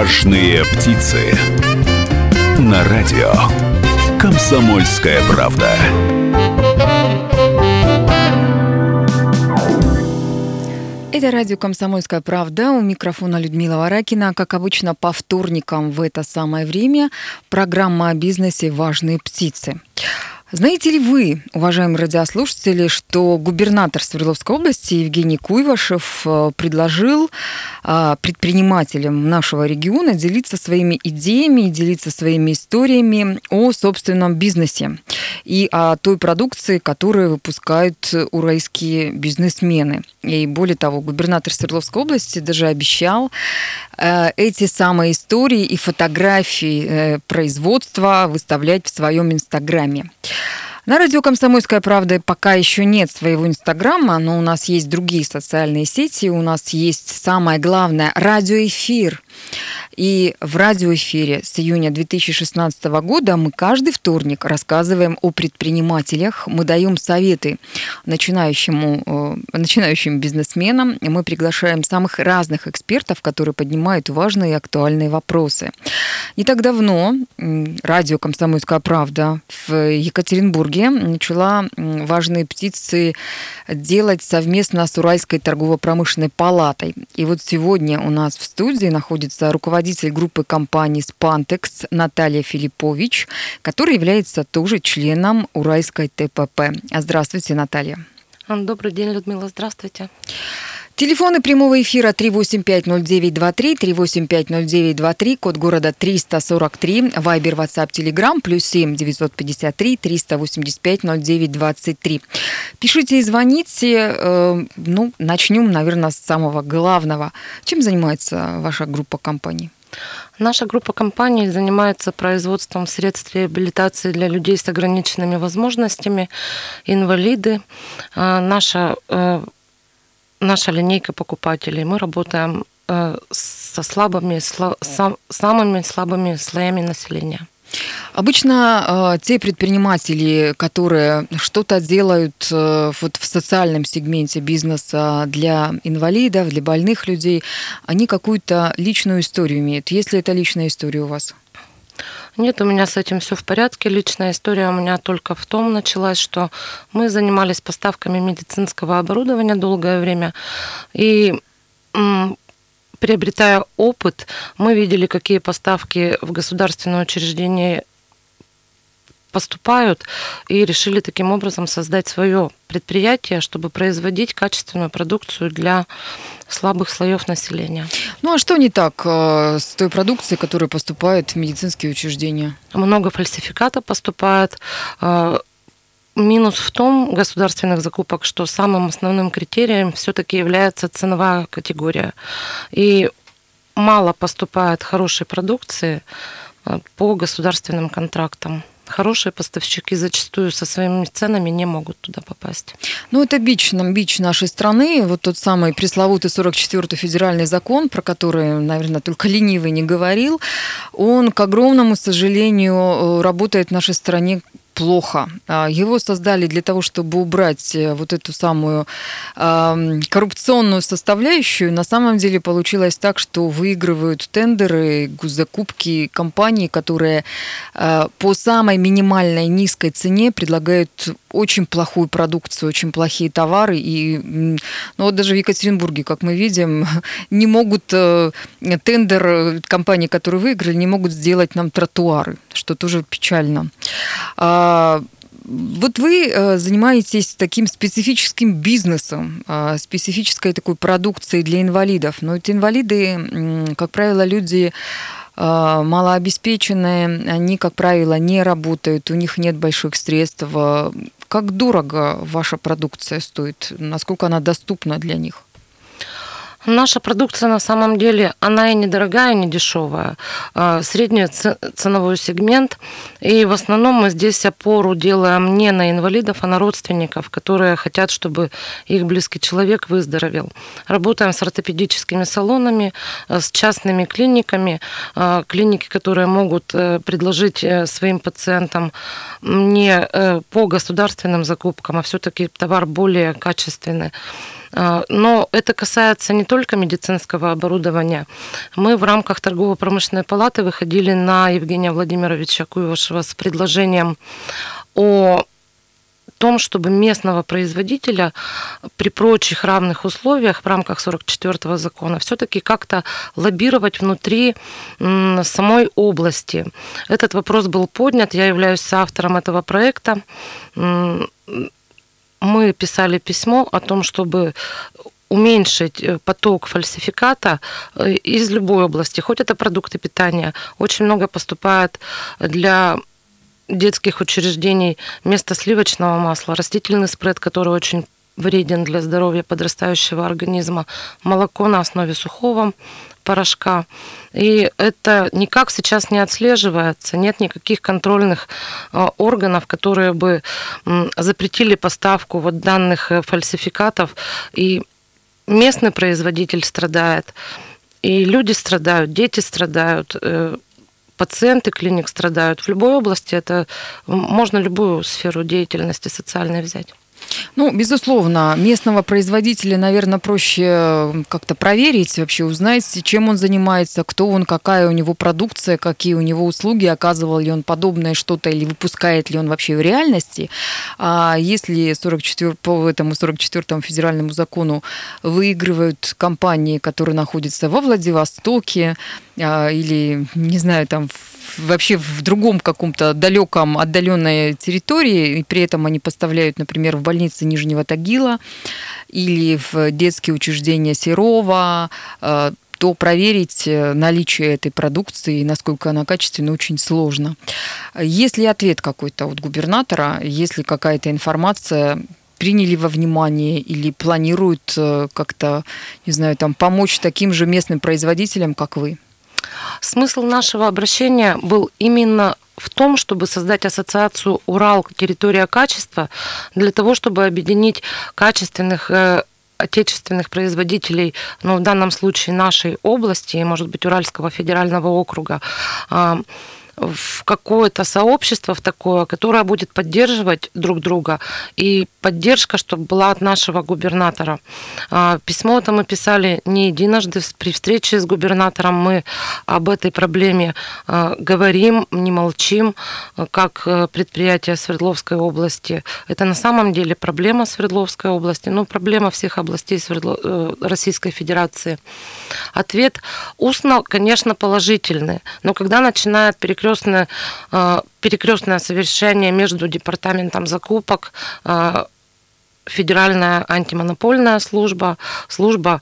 Важные птицы. На радио. Комсомольская правда. Это радио «Комсомольская правда». У микрофона Людмила Варакина. Как обычно, по вторникам в это самое время программа о бизнесе «Важные птицы». Знаете ли вы, уважаемые радиослушатели, что губернатор Свердловской области Евгений Куйвашев э, предложил а, предпринимателям нашего региона делиться своими идеями, делиться своими историями о собственном бизнесе и о той продукции, которую выпускают уральские бизнесмены. И более того, губернатор Свердловской области даже обещал э, эти самые истории и фотографии э, производства выставлять в своем инстаграме. На радио «Комсомольская правда» пока еще нет своего инстаграма, но у нас есть другие социальные сети, у нас есть самое главное – радиоэфир. И в радиоэфире с июня 2016 года мы каждый вторник рассказываем о предпринимателях, мы даем советы начинающему, э, начинающим бизнесменам, мы приглашаем самых разных экспертов, которые поднимают важные и актуальные вопросы. Не так давно радио «Комсомольская правда» в Екатеринбурге начала важные птицы делать совместно с Уральской торгово-промышленной палатой. И вот сегодня у нас в студии находится руководитель руководитель группы компаний «Спантекс» Наталья Филиппович, который является тоже членом Уральской ТПП. Здравствуйте, Наталья. Добрый день, Людмила. Здравствуйте. Телефоны прямого эфира 3850923, 3850923, код города 343, Вайбер, WhatsApp, Telegram, плюс 7 953 385 0923. Пишите и звоните. Э, ну, начнем, наверное, с самого главного. Чем занимается ваша группа компаний? Наша группа компаний занимается производством средств реабилитации для людей с ограниченными возможностями, инвалиды. А, наша, э, наша линейка покупателей. Мы работаем э, со слабыми, самыми слабыми слоями населения. Обычно э, те предприниматели, которые что-то делают э, вот в социальном сегменте бизнеса для инвалидов, для больных людей, они какую-то личную историю имеют. Есть ли это личная история у вас? Нет, у меня с этим все в порядке. Личная история у меня только в том началась, что мы занимались поставками медицинского оборудования долгое время. И приобретая опыт, мы видели, какие поставки в государственное учреждение поступают и решили таким образом создать свое предприятие, чтобы производить качественную продукцию для слабых слоев населения. Ну а что не так э, с той продукцией, которая поступает в медицинские учреждения? Много фальсификата поступает. Э, минус в том государственных закупок, что самым основным критерием все-таки является ценовая категория. И мало поступает хорошей продукции э, по государственным контрактам хорошие поставщики зачастую со своими ценами не могут туда попасть. Ну, это бич, бич нашей страны. Вот тот самый пресловутый 44-й федеральный закон, про который, наверное, только ленивый не говорил, он, к огромному сожалению, э, работает в нашей стране плохо. А, его создали для того, чтобы убрать э, вот эту самую коррупционную составляющую. На самом деле получилось так, что выигрывают тендеры, госзакупки компании, которые э, по самой минимальной низкой цене предлагают очень плохую продукцию, очень плохие товары. И ну, вот даже в Екатеринбурге, как мы видим, не могут э, тендер компании, которые выиграли, не могут сделать нам тротуары, что тоже печально. А, вот вы э, занимаетесь таким специфическим бизнесом, специфической такой продукцией для инвалидов. Но эти инвалиды, как правило, люди малообеспеченные, они, как правило, не работают, у них нет больших средств. Как дорого ваша продукция стоит? Насколько она доступна для них? Наша продукция на самом деле, она и недорогая, и не дешевая. А, средний ценовой сегмент. И в основном мы здесь опору делаем не на инвалидов, а на родственников, которые хотят, чтобы их близкий человек выздоровел. Работаем с ортопедическими салонами, а, с частными клиниками. А, клиники, которые могут э, предложить э, своим пациентам не э, по государственным закупкам, а все-таки товар более качественный Но это касается не только медицинского оборудования. Мы в рамках торгово-промышленной палаты выходили на Евгения Владимировича Куйвашева с предложением о том, чтобы местного производителя при прочих равных условиях в рамках 44-го закона все-таки как-то лоббировать внутри самой области. Этот вопрос был поднят, я являюсь автором этого проекта. Мы писали письмо о том, чтобы уменьшить э, поток фальсификата э, из любой области, хоть это продукты питания. Очень много поступает для детских учреждений вместо сливочного масла растительный спред, который очень вреден для здоровья подрастающего организма, молоко на основе сухого порошка. И это никак сейчас не отслеживается, нет никаких контрольных э, органов, которые бы запретили поставку вот данных э, фальсификатов. И местный производитель страдает, и люди страдают, дети страдают, э, пациенты клиник страдают. В любой области это можно любую сферу деятельности социальной взять. Ну, безусловно, местного производителя, наверное, проще как-то проверить, вообще узнать, чем он занимается, кто он, какая у него продукция, какие у него услуги, оказывал ли он подобное что-то или выпускает ли он вообще в реальности. А если 44, по этому 44-му федеральному закону выигрывают компании, которые находятся во Владивостоке а, или, не знаю, там в вообще в другом каком-то далеком, отдаленной территории, и при этом они поставляют, например, в больницы Нижнего Тагила или в детские учреждения Серова, э, то проверить э, наличие этой продукции и насколько она качественна очень сложно. Есть ли ответ какой-то от губернатора, есть ли какая-то информация, приняли во внимание или планируют э, как-то, не знаю, там помочь таким же местным производителям, как вы? Смысл нашего обращения был именно в том, чтобы создать ассоциацию Урал. Территория качества для того, чтобы объединить качественных э, отечественных производителей, ну, в данном случае нашей области, может быть, Уральского федерального округа, в какое-то сообщество, в такое, которое будет поддерживать друг друга. И поддержка, чтобы была от нашего губернатора. А, письмо это мы писали не единожды. При встрече с губернатором мы об этой проблеме а, говорим, не молчим, как э, предприятие Свердловской области. Это на самом деле проблема Свердловской области, ну, проблема всех областей Свердло... Э, Российской Федерации. Ответ устно, конечно, положительный, но когда начинает перекрестно перекрестное, э, перекрестное совершение между департаментом закупок, э, Федеральная антимонопольная служба, служба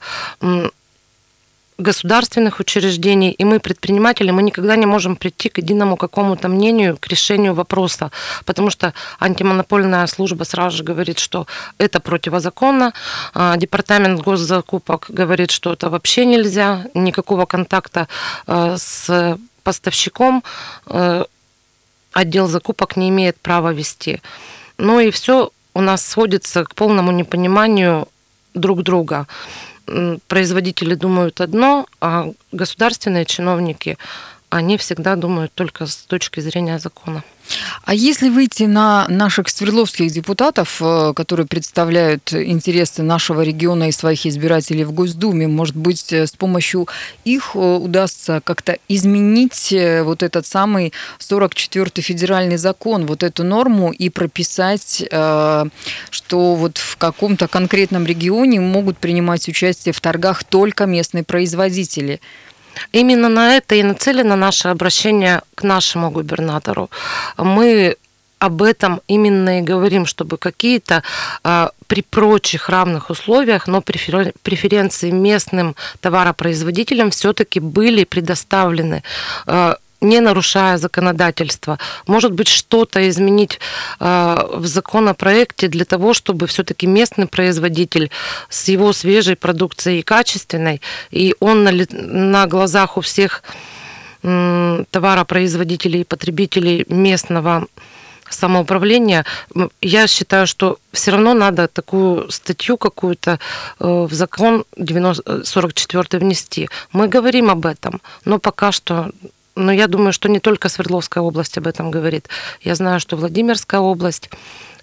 государственных учреждений, и мы, предприниматели, мы никогда не можем прийти к единому какому-то мнению, к решению вопроса, потому что антимонопольная служба сразу же говорит, что это противозаконно, а департамент госзакупок говорит, что это вообще нельзя, никакого контакта э, с поставщиком э, отдел закупок не имеет права вести. Ну и все у нас сводится к полному непониманию друг друга. Производители думают одно, а государственные чиновники, они всегда думают только с точки зрения закона. А если выйти на наших свердловских депутатов, э, которые представляют интересы нашего региона и своих избирателей в Госдуме, может быть, э, с помощью их э, удастся как-то изменить вот этот самый 44-й федеральный закон, вот эту норму и прописать, что вот в каком-то конкретном регионе могут принимать участие в торгах только местные производители – Именно на это и нацелено наше обращение к нашему губернатору. Мы об этом именно и говорим, чтобы какие-то а, при прочих равных условиях, но преференции местным товаропроизводителям все-таки были предоставлены. А, не нарушая законодательство. Может быть, что-то изменить э, в законопроекте для того, чтобы все-таки местный производитель с его свежей продукцией качественной, и он на, на глазах у всех товаропроизводителей и потребителей местного самоуправления, я считаю, что все равно надо такую статью какую-то э, в закон 90, 44 внести. Мы говорим об этом, но пока что но я думаю, что не только Свердловская область об этом говорит. Я знаю, что Владимирская область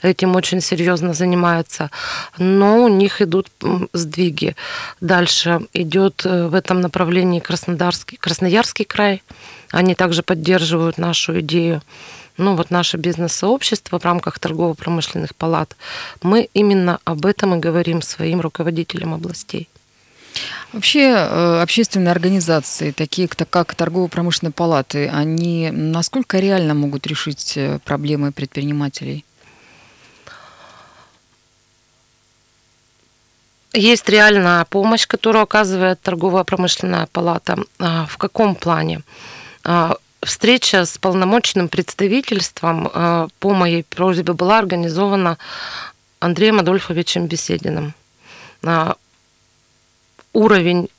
этим очень серьезно занимаются, но у них идут сдвиги. Дальше идет э, в этом направлении Краснодарский, Красноярский край. Они также поддерживают нашу идею ну вот наше бизнес-сообщество в рамках торгово-промышленных палат, мы именно об этом и говорим своим руководителям областей. Вообще э, общественные организации, такие как торгово-промышленные палаты, они насколько реально могут решить э, проблемы предпринимателей? Есть реальная помощь, которую оказывает торгово-промышленная палата. А, в каком плане? А, встреча с полномочным представительством а, по моей просьбе была организована Андреем Адольфовичем Бесединым уровень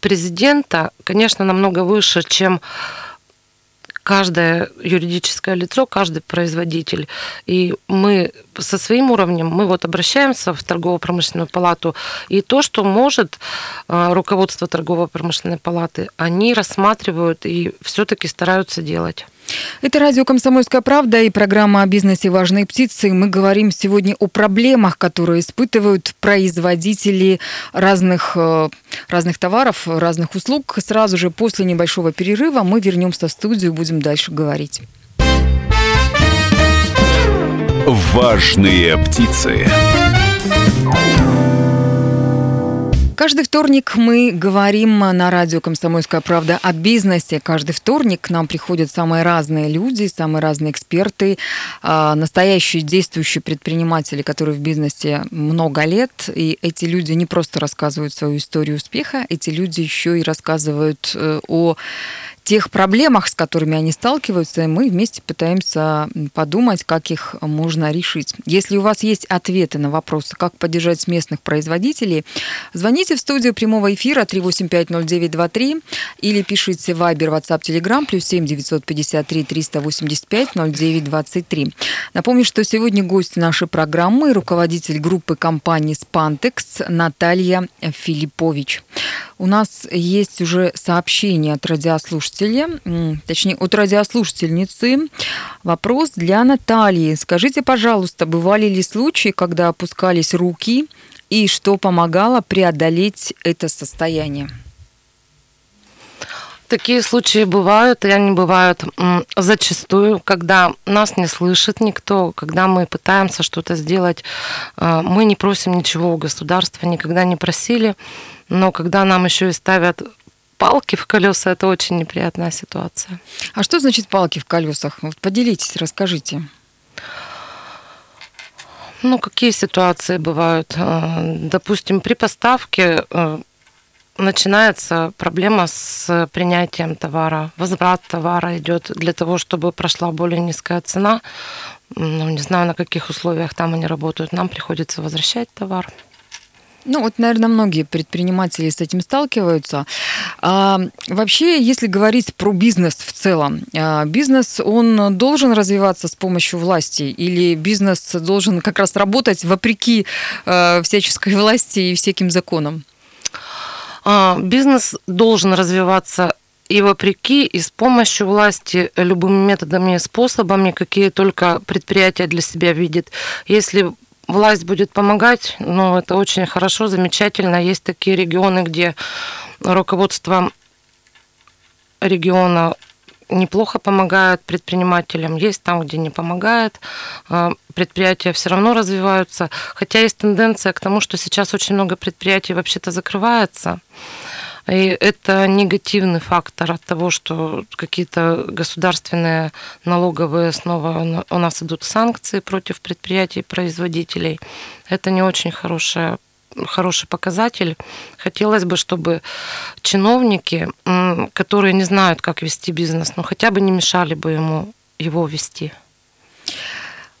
президента, конечно, намного выше, чем каждое юридическое лицо, каждый производитель. И мы со своим уровнем, мы вот обращаемся в торгово-промышленную палату, и то, что может э, руководство торгово-промышленной палаты, они рассматривают и все-таки стараются делать. Это радио «Комсомольская правда» и программа о бизнесе «Важные птицы». Мы говорим сегодня о проблемах, которые испытывают производители разных, э, разных товаров, разных услуг. Сразу же после небольшого перерыва мы вернемся в студию и будем дальше говорить. «Важные птицы». Каждый вторник мы говорим на радио «Комсомольская правда» о бизнесе. Каждый вторник к нам приходят самые разные люди, самые разные эксперты, а, настоящие действующие предприниматели, которые в бизнесе много лет. И эти люди не просто рассказывают свою историю успеха, эти люди еще и рассказывают э, о тех проблемах, с которыми они сталкиваются, мы вместе пытаемся подумать, как их можно решить. Если у вас есть ответы на вопросы, как поддержать местных производителей, звоните в студию прямого эфира 3850923 или пишите Viber, WhatsApp, Telegram плюс 7 953 385 0923. Напомню, что сегодня гость нашей программы руководитель группы компании Spantex Наталья Филиппович. У нас есть уже сообщение от радиослушателя, точнее, от радиослушательницы. Вопрос для Натальи. Скажите, пожалуйста, бывали ли случаи, когда опускались руки, и что помогало преодолеть это состояние? Такие случаи бывают, и они бывают зачастую, когда нас не слышит никто, когда мы пытаемся что-то сделать. Э, мы не просим ничего у государства, никогда не просили, но когда нам еще и ставят палки в колеса, это очень неприятная ситуация. А что значит палки в колесах? Вот поделитесь, расскажите. Ну, какие ситуации бывают? Э, допустим, при поставке э, начинается проблема с принятием товара. Возврат товара идет для того, чтобы прошла более низкая цена. Ну, не знаю, на каких условиях там они работают. Нам приходится возвращать товар. Ну, вот, наверное, многие предприниматели с этим сталкиваются. А, вообще, если говорить про бизнес в целом, а, бизнес, он должен развиваться с помощью власти или бизнес должен как раз работать вопреки а, всяческой власти и всяким законам? А, бизнес должен развиваться и вопреки, и с помощью власти любыми методами и способами, какие только предприятие для себя видит. Если власть будет помогать, ну, это очень хорошо, замечательно. Есть такие регионы, где руководство региона неплохо помогает предпринимателям, есть там, где не помогает. А, предприятия все равно развиваются. Хотя есть тенденция к тому, что сейчас очень много предприятий вообще-то закрывается. И это негативный фактор от того, что какие-то государственные налоговые снова у нас идут санкции против предприятий, производителей. Это не очень хорошая хороший показатель. Хотелось бы, чтобы чиновники, которые не знают, как вести бизнес, ну хотя бы не мешали бы ему его вести.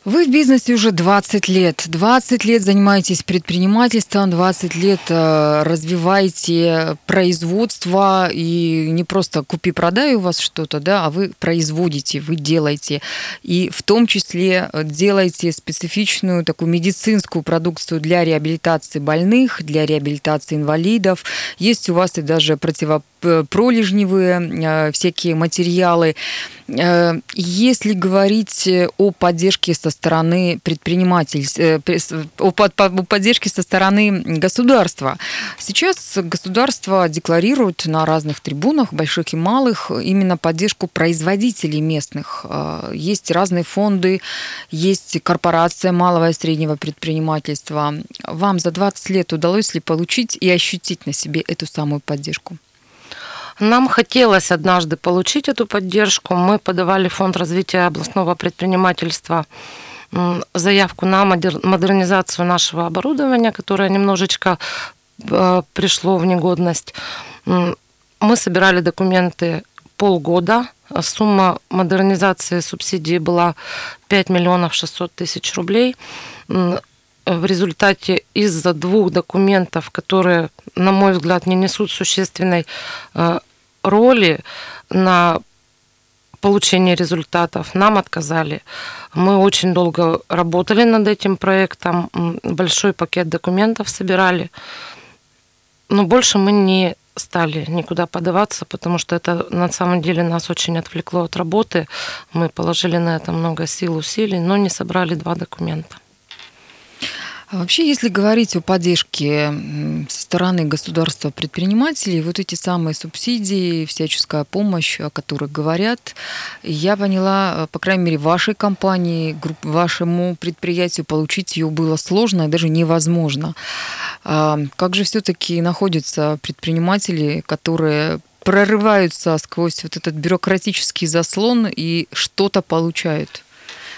Вы в бизнесе уже 20 лет. 20 лет занимаетесь предпринимательством, 20 лет э, развиваете производство, и не просто купи-продай у вас что-то, да, а вы производите, вы делаете. И в том числе делаете специфичную такую медицинскую продукцию для реабилитации больных, для реабилитации инвалидов. Есть у вас и даже противоположность пролежневые всякие материалы. Если говорить о поддержке со стороны предпринимателей, о поддержке со стороны государства, сейчас государство декларирует на разных трибунах, больших и малых, именно поддержку производителей местных. Есть разные фонды, есть корпорация малого и среднего предпринимательства. Вам за 20 лет удалось ли получить и ощутить на себе эту самую поддержку? Нам хотелось однажды получить эту поддержку. Мы подавали в Фонд развития областного предпринимательства заявку на модернизацию нашего оборудования, которое немножечко э, пришло в негодность. Мы собирали документы полгода. Сумма модернизации субсидии была 5 миллионов 600 тысяч рублей. В результате из-за двух документов, которые, на мой взгляд, не несут существенной э, роли на получение результатов нам отказали. Мы очень долго работали над этим проектом, большой пакет документов собирали, но больше мы не стали никуда подаваться, потому что это на самом деле нас очень отвлекло от работы. Мы положили на это много сил, усилий, но не собрали два документа. А вообще, если говорить о поддержке со стороны государства предпринимателей, вот эти самые субсидии, всяческая помощь, о которых говорят, я поняла, по крайней мере, вашей компании, вашему предприятию получить ее было сложно и даже невозможно. А как же все-таки находятся предприниматели, которые прорываются сквозь вот этот бюрократический заслон и что-то получают?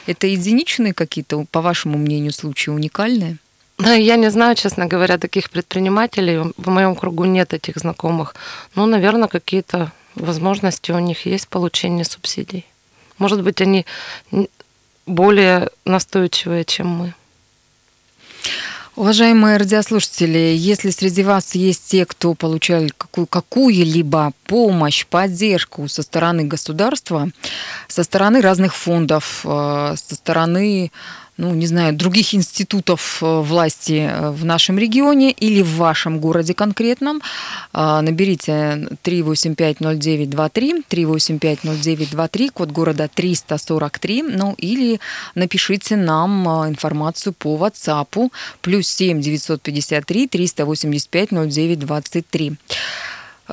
Это единичные какие-то, по вашему мнению, случаи уникальные? Я не знаю, честно говоря, таких предпринимателей. В моем кругу нет этих знакомых. Ну, наверное, какие-то возможности у них есть получения субсидий. Может быть, они более настойчивые, чем мы. Уважаемые радиослушатели, если среди вас есть те, кто получали какую- какую-либо помощь, поддержку со стороны государства, со стороны разных фондов, э, со стороны ну, не знаю, других институтов э, власти э, в нашем регионе или в вашем городе конкретном, наберите 3850923, 3850923, код города 343, ну или напишите нам информацию по WhatsApp. Плюс 7 953 385 0923.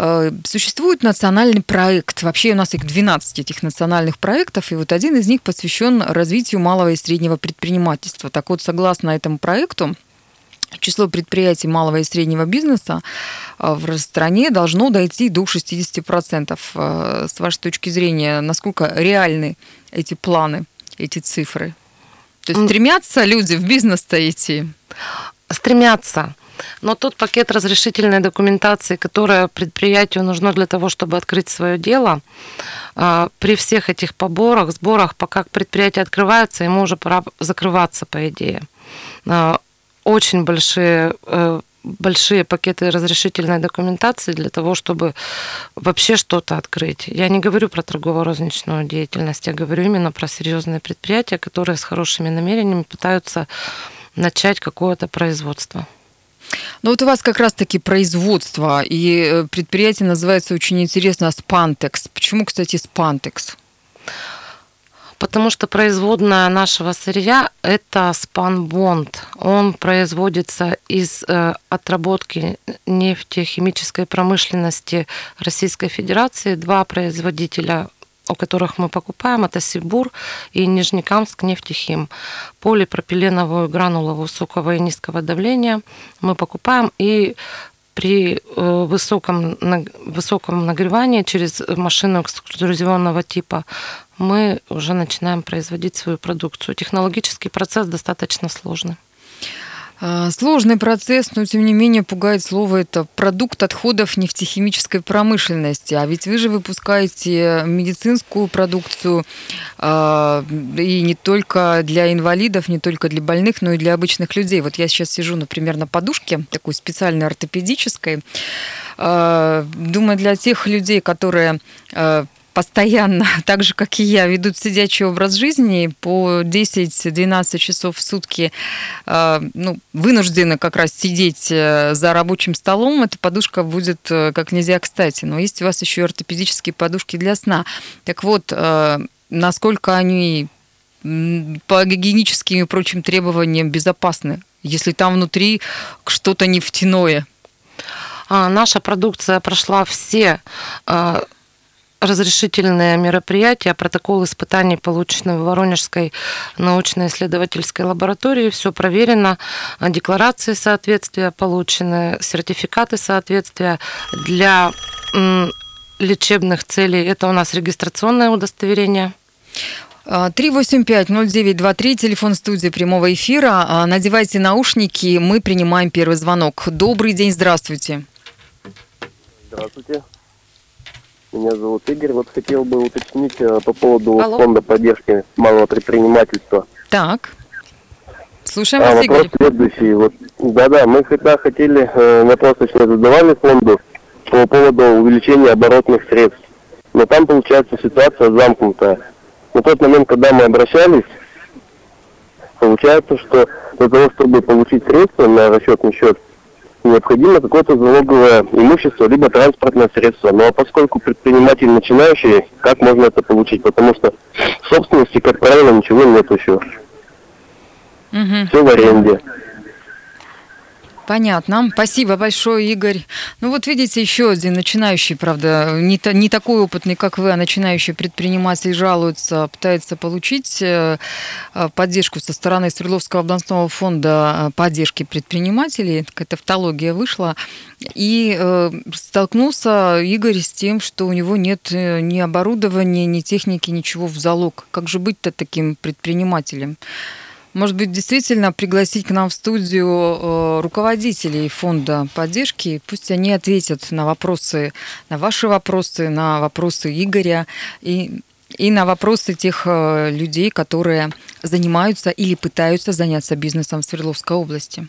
Э, существует национальный проект. Вообще у нас их 12 этих национальных проектов, и вот один из них посвящен развитию малого и среднего предпринимательства. Так вот, согласно этому проекту, число предприятий малого и среднего бизнеса э, в стране должно дойти до 60%. Э, с вашей точки зрения, насколько реальны эти планы, эти цифры? То есть стремятся люди в бизнес-то идти? Стремятся. Но тот пакет разрешительной документации, которая предприятию нужно для того, чтобы открыть свое дело, а, при всех этих поборах, сборах, пока предприятие открывается, ему уже пора закрываться, по идее. А, очень большие э, большие пакеты разрешительной документации для того, чтобы вообще что-то открыть. Я не говорю про торгово-розничную деятельность, я говорю именно про серьезные предприятия, которые с хорошими намерениями пытаются начать какое-то производство. Ну вот у вас как раз-таки производство, и э, предприятие называется очень интересно Spantex. Почему, кстати, Spantex? Потому что производная нашего сырья – это спанбонд. Он производится из э, отработки нефтехимической промышленности Российской Федерации. Два производителя у которых мы покупаем, это Сибур и Нижнекамск нефтехим. Полипропиленовую гранулу высокого и низкого давления мы покупаем и при э, высоком, высоком нагревании через машину экструзионного типа мы уже начинаем производить свою продукцию. Технологический процесс достаточно сложный. А, сложный процесс, но тем не менее пугает слово это продукт отходов нефтехимической промышленности. А ведь вы же выпускаете медицинскую продукцию а, и не только для инвалидов, не только для больных, но и для обычных людей. Вот я сейчас сижу, например, на подушке такой специальной ортопедической. А, думаю, для тех людей, которые постоянно, так же, как и я, ведут сидячий образ жизни по 10-12 часов в сутки, э, ну, вынуждены как раз сидеть э, за рабочим столом, эта подушка будет как нельзя кстати. Но есть у вас еще ортопедические подушки для сна. Так вот, насколько они по гигиеническим и прочим требованиям безопасны, если там внутри что-то нефтяное? А, наша продукция прошла все а, разрешительные мероприятия, протокол испытаний, полученный в Воронежской научно-исследовательской лаборатории. Все проверено, декларации соответствия получены, сертификаты соответствия для лечебных целей. Это у нас регистрационное удостоверение. 385-0923, телефон студии прямого эфира. А, надевайте наушники, мы принимаем первый звонок. Добрый день, здравствуйте. Здравствуйте. Меня зовут Игорь. Вот хотел бы уточнить э, по поводу Алло. фонда поддержки малого предпринимательства. Так. Слушаем а, вас, вопрос Игорь. следующий. Вот, да-да, мы всегда хотели, э, вопрос точнее задавали фонду по поводу увеличения оборотных средств. Но там получается ситуация замкнутая. На тот момент, когда мы обращались, получается, что для того, чтобы получить средства на расчетный счет, необходимо какое-то залоговое имущество, либо транспортное средство. Но поскольку предприниматель начинающий, как можно это получить? Потому что собственности, как правило, ничего нет еще. Угу. Все в аренде. Понятно. Спасибо большое, Игорь. Ну вот видите, еще один начинающий, правда, не, та, не такой опытный, как вы, а начинающий предприниматель жалуется, пытается получить э, э, поддержку со стороны Свердловского областного фонда э, поддержки предпринимателей. Какая-то тавтология вышла. И э, столкнулся Игорь с тем, что у него нет ни оборудования, ни техники, ничего в залог. Как же быть-то таким предпринимателем? Может быть, действительно пригласить к нам в студию э, руководителей фонда поддержки, пусть они ответят на вопросы, на ваши вопросы, на вопросы Игоря и и на вопросы тех э, людей, которые занимаются или пытаются заняться бизнесом в Свердловской области.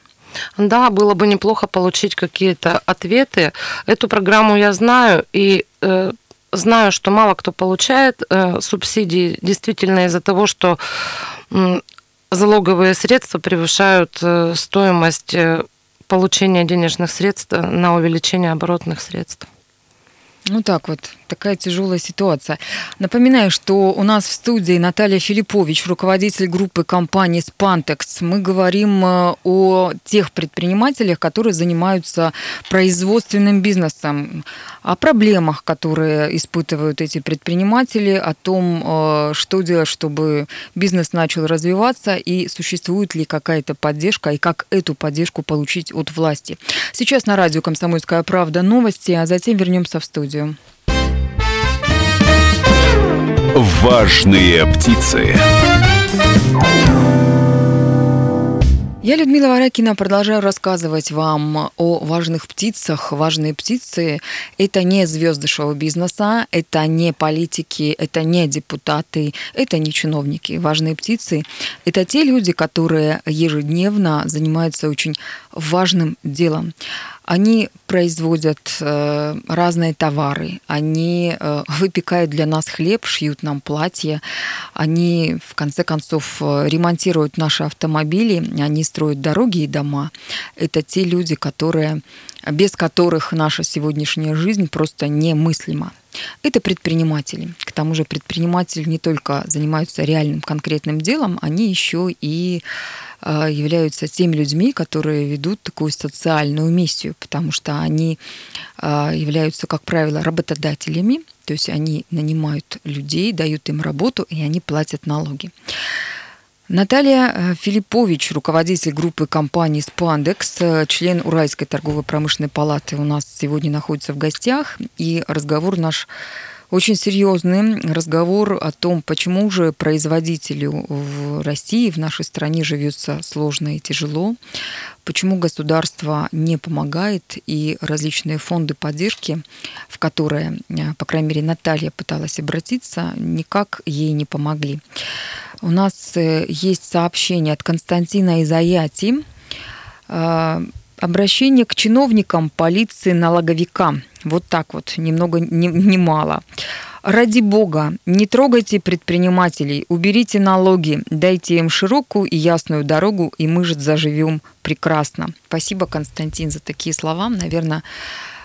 Да, было бы неплохо получить какие-то ответы. Эту программу я знаю и э, знаю, что мало кто получает э, субсидии действительно из-за того, что залоговые средства превышают э, стоимость э, получения денежных средств на увеличение оборотных средств. Ну так вот, такая тяжелая ситуация. Напоминаю, что у нас в студии Наталья Филиппович, руководитель группы компании Spantex. Мы говорим э, о тех предпринимателях, которые занимаются производственным бизнесом, о проблемах, которые испытывают эти предприниматели, о том, э, что делать, чтобы бизнес начал развиваться и существует ли какая-то поддержка и как эту поддержку получить от власти. Сейчас на радио «Комсомольская правда» новости, а затем вернемся в студию. Важные птицы. Я, Людмила Варакина, продолжаю рассказывать вам о важных птицах. Важные птицы – это не звезды шоу-бизнеса, это не политики, это не депутаты, это не чиновники. Важные птицы – это те люди, которые ежедневно занимаются очень важным делом. Они производят э, разные товары, они э, выпекают для нас хлеб, шьют нам платья, они, в конце концов, э, ремонтируют наши автомобили, они строят дороги и дома. Это те люди, которые, без которых наша сегодняшняя жизнь просто немыслима. Это предприниматели. К тому же предприниматели не только занимаются реальным конкретным делом, они еще и являются теми людьми, которые ведут такую социальную миссию, потому что они а, являются, как правило, работодателями, то есть они нанимают людей, дают им работу, и они платят налоги. Наталья э, Филиппович, руководитель группы компании «Спандекс», э, член Уральской торгово-промышленной палаты у нас сегодня находится в гостях. И разговор наш очень серьезный разговор о том, почему же производителю в России, в нашей стране живется сложно и тяжело, почему государство не помогает и различные фонды поддержки, в которые, э, по крайней мере, Наталья пыталась обратиться, никак ей не помогли. У нас э, есть сообщение от Константина Изаяти, э, обращение к чиновникам полиции налоговикам. Вот так вот, немного, не, не мало. Ради бога, не трогайте предпринимателей, уберите налоги, дайте им широкую и ясную дорогу, и мы же заживем прекрасно. Спасибо, Константин, за такие слова. Наверное,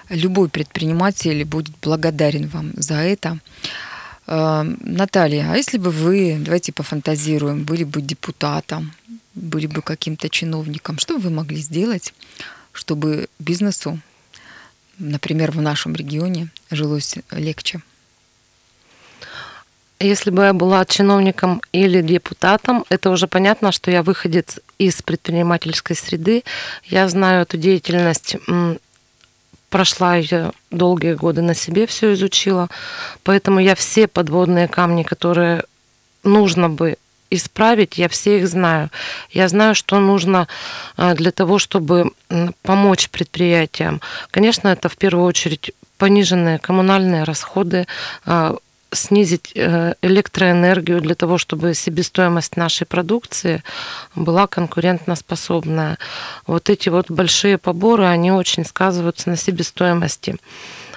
любой предприниматель будет благодарен вам за это. Э, Наталья, а если бы вы, давайте пофантазируем, были бы депутатом, были бы каким-то чиновником, что вы могли сделать, чтобы бизнесу, например, в нашем регионе жилось легче? Если бы я была чиновником или депутатом, это уже понятно, что я выходец из предпринимательской среды. Я знаю эту деятельность, прошла ее долгие годы на себе, все изучила. Поэтому я все подводные камни, которые нужно бы исправить, я все их знаю. Я знаю, что нужно э, для того, чтобы помочь предприятиям. Конечно, это в первую очередь пониженные коммунальные расходы, э, снизить э, электроэнергию для того, чтобы себестоимость нашей продукции была конкурентоспособная. Вот эти вот большие поборы, они очень сказываются на себестоимости.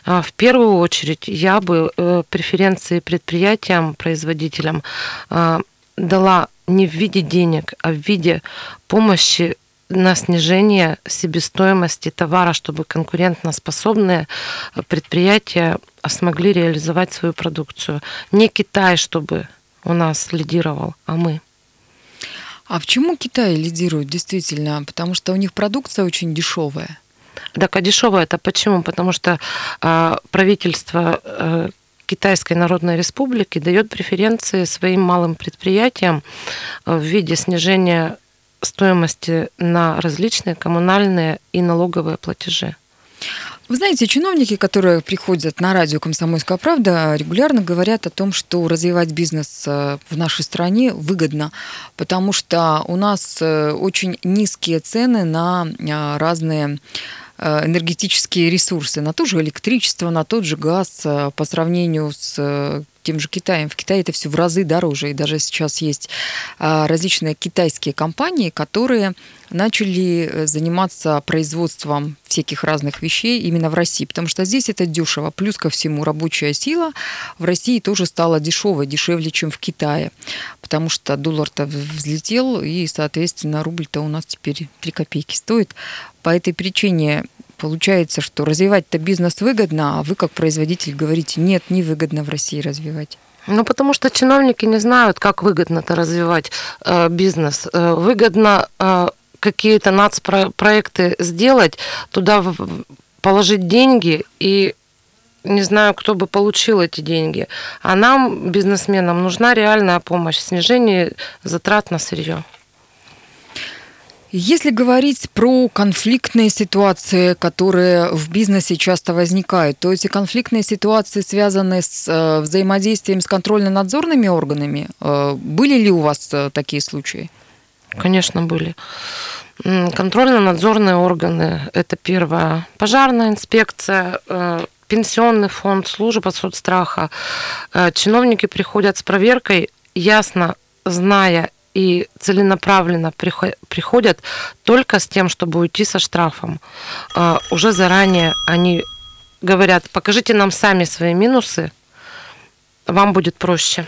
А в первую очередь я бы э, преференции предприятиям, производителям дала не в виде денег, а в виде помощи на снижение себестоимости товара, чтобы конкурентоспособные предприятия смогли реализовать свою продукцию. Не Китай, чтобы у нас лидировал, а мы. А почему Китай лидирует действительно? Потому что у них продукция очень дешевая. Так, а дешевая это почему? Потому что э, правительство э, Китайской Народной Республики дает преференции своим малым предприятиям в виде снижения стоимости на различные коммунальные и налоговые платежи. Вы знаете, чиновники, которые приходят на радио «Комсомольская правда», регулярно говорят о том, что развивать бизнес э, в нашей стране выгодно, потому что у нас э, очень низкие цены на э, разные энергетические ресурсы, на то же электричество, на тот же газ по сравнению с тем же Китаем. В Китае это все в разы дороже. И даже сейчас есть различные китайские компании, которые начали э, заниматься производством всяких разных вещей именно в России, потому что здесь это дешево. Плюс ко всему рабочая сила в России тоже стала дешевой, дешевле, чем в Китае, потому что доллар-то взлетел, и, соответственно, рубль-то у нас теперь 3 копейки стоит. По этой причине Получается, что развивать-то бизнес выгодно, а вы как производитель говорите, нет, не выгодно в России развивать. Ну, потому что чиновники не знают, как выгодно это развивать э, бизнес. Э, выгодно э, какие-то нацпроекты сделать, туда положить деньги и не знаю, кто бы получил эти деньги. А нам, бизнесменам, нужна реальная помощь, снижение затрат на сырье. Если говорить про конфликтные ситуации, которые в бизнесе часто возникают, то эти конфликтные ситуации связаны с э, взаимодействием с контрольно-надзорными органами. Э, были ли у вас э, такие случаи? Конечно, были. Контрольно-надзорные органы – это первое. Пожарная инспекция, пенсионный фонд, служба соцстраха. Чиновники приходят с проверкой, ясно зная и целенаправленно приходят только с тем, чтобы уйти со штрафом. А, уже заранее они говорят, покажите нам сами свои минусы, вам будет проще.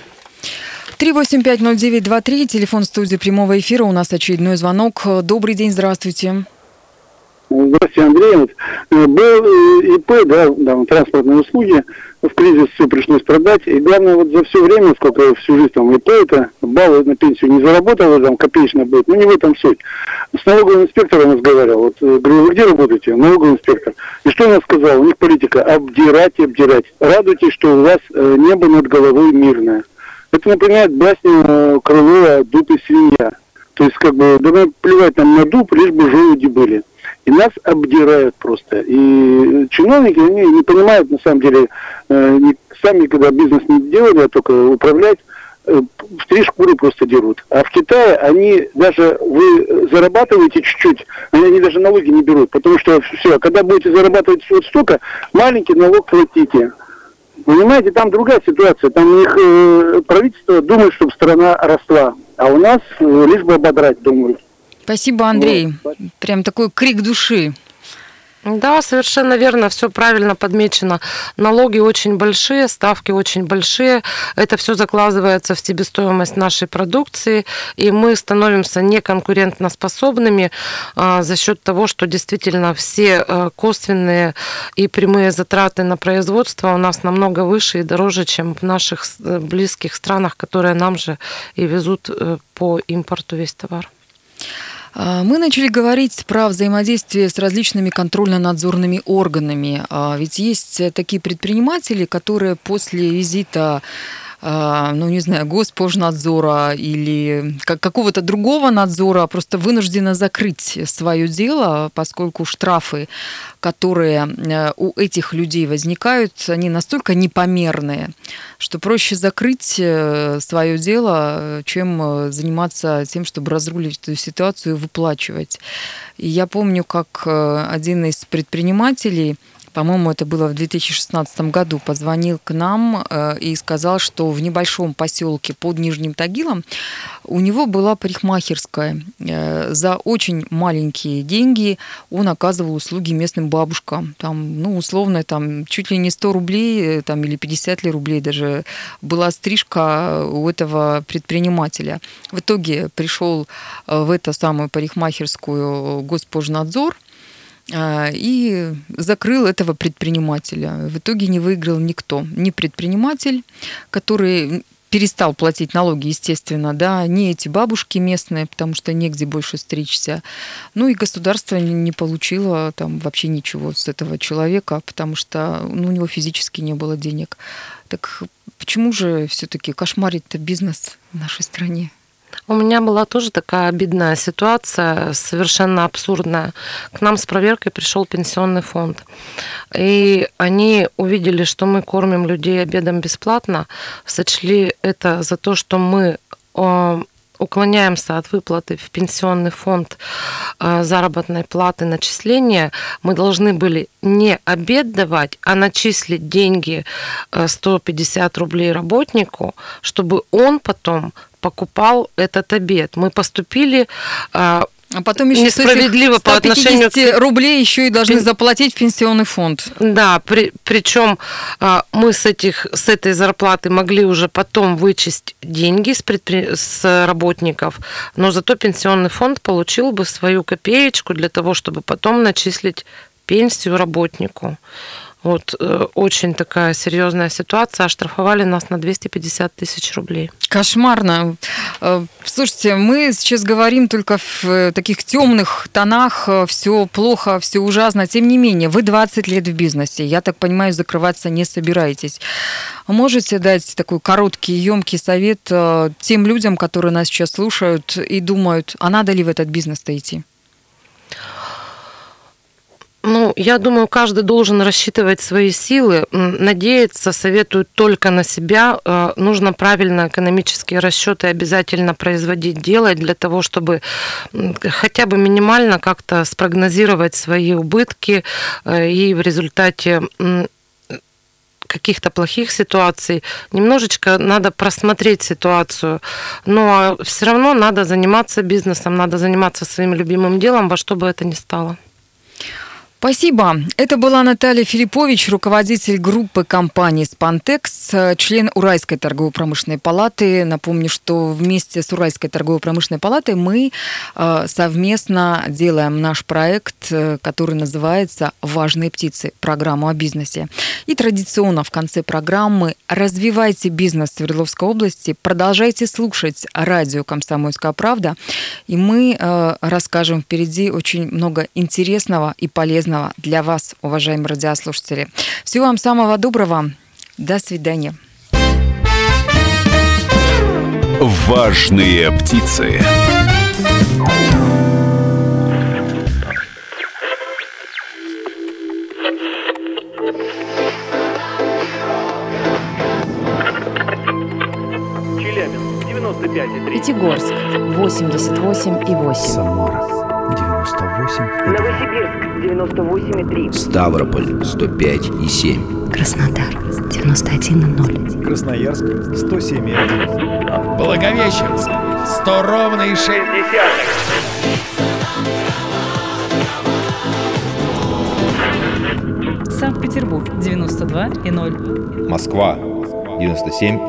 3850923, телефон студии прямого эфира. У нас очередной звонок. Добрый день, здравствуйте. Здравствуйте, Андрей. Вот, э, был э, ИП, да, да, транспортные услуги, в кризис все пришлось продать. И главное, вот за все время, сколько я всю жизнь там ИП, это баллы на пенсию не заработал, там копеечно будет, но не в этом суть. С налоговым инспектором разговаривал. Вот, э, говорю, вы где работаете? Налоговый инспектор. И что он сказал? У них политика обдирать и обдирать. Радуйтесь, что у вас небо над головой мирное. Это напоминает басню Крылова «Дуб и свинья». То есть, как бы, да плевать нам на дуб, лишь бы желуди были. И нас обдирают просто. И чиновники, они не понимают, на самом деле, э, сами, когда бизнес не делали, а только управлять, э, в три шкуры просто дерут. А в Китае они даже, вы зарабатываете чуть-чуть, они даже налоги не берут, потому что все, когда будете зарабатывать вот столько, маленький налог платите. Понимаете, там другая ситуация. Там у них э, правительство думает, чтобы страна росла, а у нас лишь бы ободрать думают. Спасибо, Андрей. Вот. Прям такой крик души. Да, совершенно верно, все правильно подмечено. Налоги очень большие, ставки очень большие. Это все закладывается в себестоимость нашей продукции, и мы становимся неконкурентоспособными а, за счет того, что действительно все а, косвенные и прямые затраты на производство у нас намного выше и дороже, чем в наших э, близких странах, которые нам же и везут э, по импорту весь товар. А, мы начали говорить про взаимодействие с различными контрольно-надзорными органами. А, ведь есть такие предприниматели, которые после визита ну, не знаю, Госпожнадзора или какого-то другого надзора просто вынуждена закрыть свое дело, поскольку штрафы, которые э, у этих людей возникают, они настолько непомерные, что проще закрыть э, свое дело, чем э, заниматься тем, чтобы разрулить эту ситуацию и выплачивать. И я помню, как один из предпринимателей по-моему, это было в 2016 году, позвонил к нам э, и сказал, что в небольшом поселке под Нижним Тагилом у него была парикмахерская. Э, за очень маленькие деньги он оказывал услуги местным бабушкам. Там, ну, условно, там чуть ли не 100 рублей э, там, или 50 ли рублей даже была стрижка у этого предпринимателя. В итоге пришел в эту самую парикмахерскую Госпожнадзор – и закрыл этого предпринимателя. В итоге не выиграл никто. Ни предприниматель, который перестал платить налоги, естественно, да, не эти бабушки местные, потому что негде больше стричься. Ну и государство не получило там вообще ничего с этого человека, потому что ну, у него физически не было денег. Так почему же все-таки кошмарит-то бизнес в нашей стране? У меня была тоже такая обидная ситуация, совершенно абсурдная. К нам с проверкой пришел пенсионный фонд. И они увидели, что мы кормим людей обедом бесплатно, сочли это за то, что мы уклоняемся от выплаты в пенсионный фонд э, заработной платы начисления, мы должны были не обед давать, а начислить деньги 150 э, рублей работнику, чтобы он потом покупал этот обед. Мы поступили э, а потом еще несправедливо по отношению к рублей еще и должны заплатить в пенсионный фонд. Да, при, причем а, мы с этих с этой зарплаты могли уже потом вычесть деньги с, предпри... с работников, но зато пенсионный фонд получил бы свою копеечку для того, чтобы потом начислить пенсию работнику. Вот э, очень такая серьезная ситуация. Оштрафовали нас на 250 тысяч рублей. Кошмарно. Э, слушайте, мы сейчас говорим только в э, таких темных тонах. Все плохо, все ужасно. Тем не менее, вы 20 лет в бизнесе. Я так понимаю, закрываться не собираетесь. Можете дать такой короткий, емкий совет тем людям, которые нас сейчас слушают и думают, а надо ли в этот бизнес-то идти? Ну, я думаю, каждый должен рассчитывать свои силы. Надеяться советуют только на себя. Э, нужно правильно экономические расчеты обязательно производить, делать для того, чтобы хотя бы минимально как-то спрогнозировать свои убытки э, и в результате каких-то плохих ситуаций, немножечко надо просмотреть ситуацию. Но все равно надо заниматься бизнесом, надо заниматься своим любимым делом, во что бы это ни стало. Спасибо. Это была Наталья Филиппович, руководитель группы компании «Спантекс», член Уральской торгово-промышленной палаты. Напомню, что вместе с Уральской торгово-промышленной палатой мы э, совместно делаем наш проект, э, который называется «Важные птицы. Программа о бизнесе». И традиционно в конце программы развивайте бизнес Свердловской области, продолжайте слушать радио «Комсомольская правда», и мы э, расскажем впереди очень много интересного и полезного полезного для вас, уважаемые радиослушатели. Всего вам самого доброго. До свидания. Важные птицы. Челябинск, 95,3. Пятигорск, 88,8. Самара, 98 Новосибирск 98,3. Ставрополь 105 и 7. Краснодар 91,0. Красноярск 107,1. Благовещенск 100 ровно и 6 Санкт-Петербург 92 и 0. Москва 97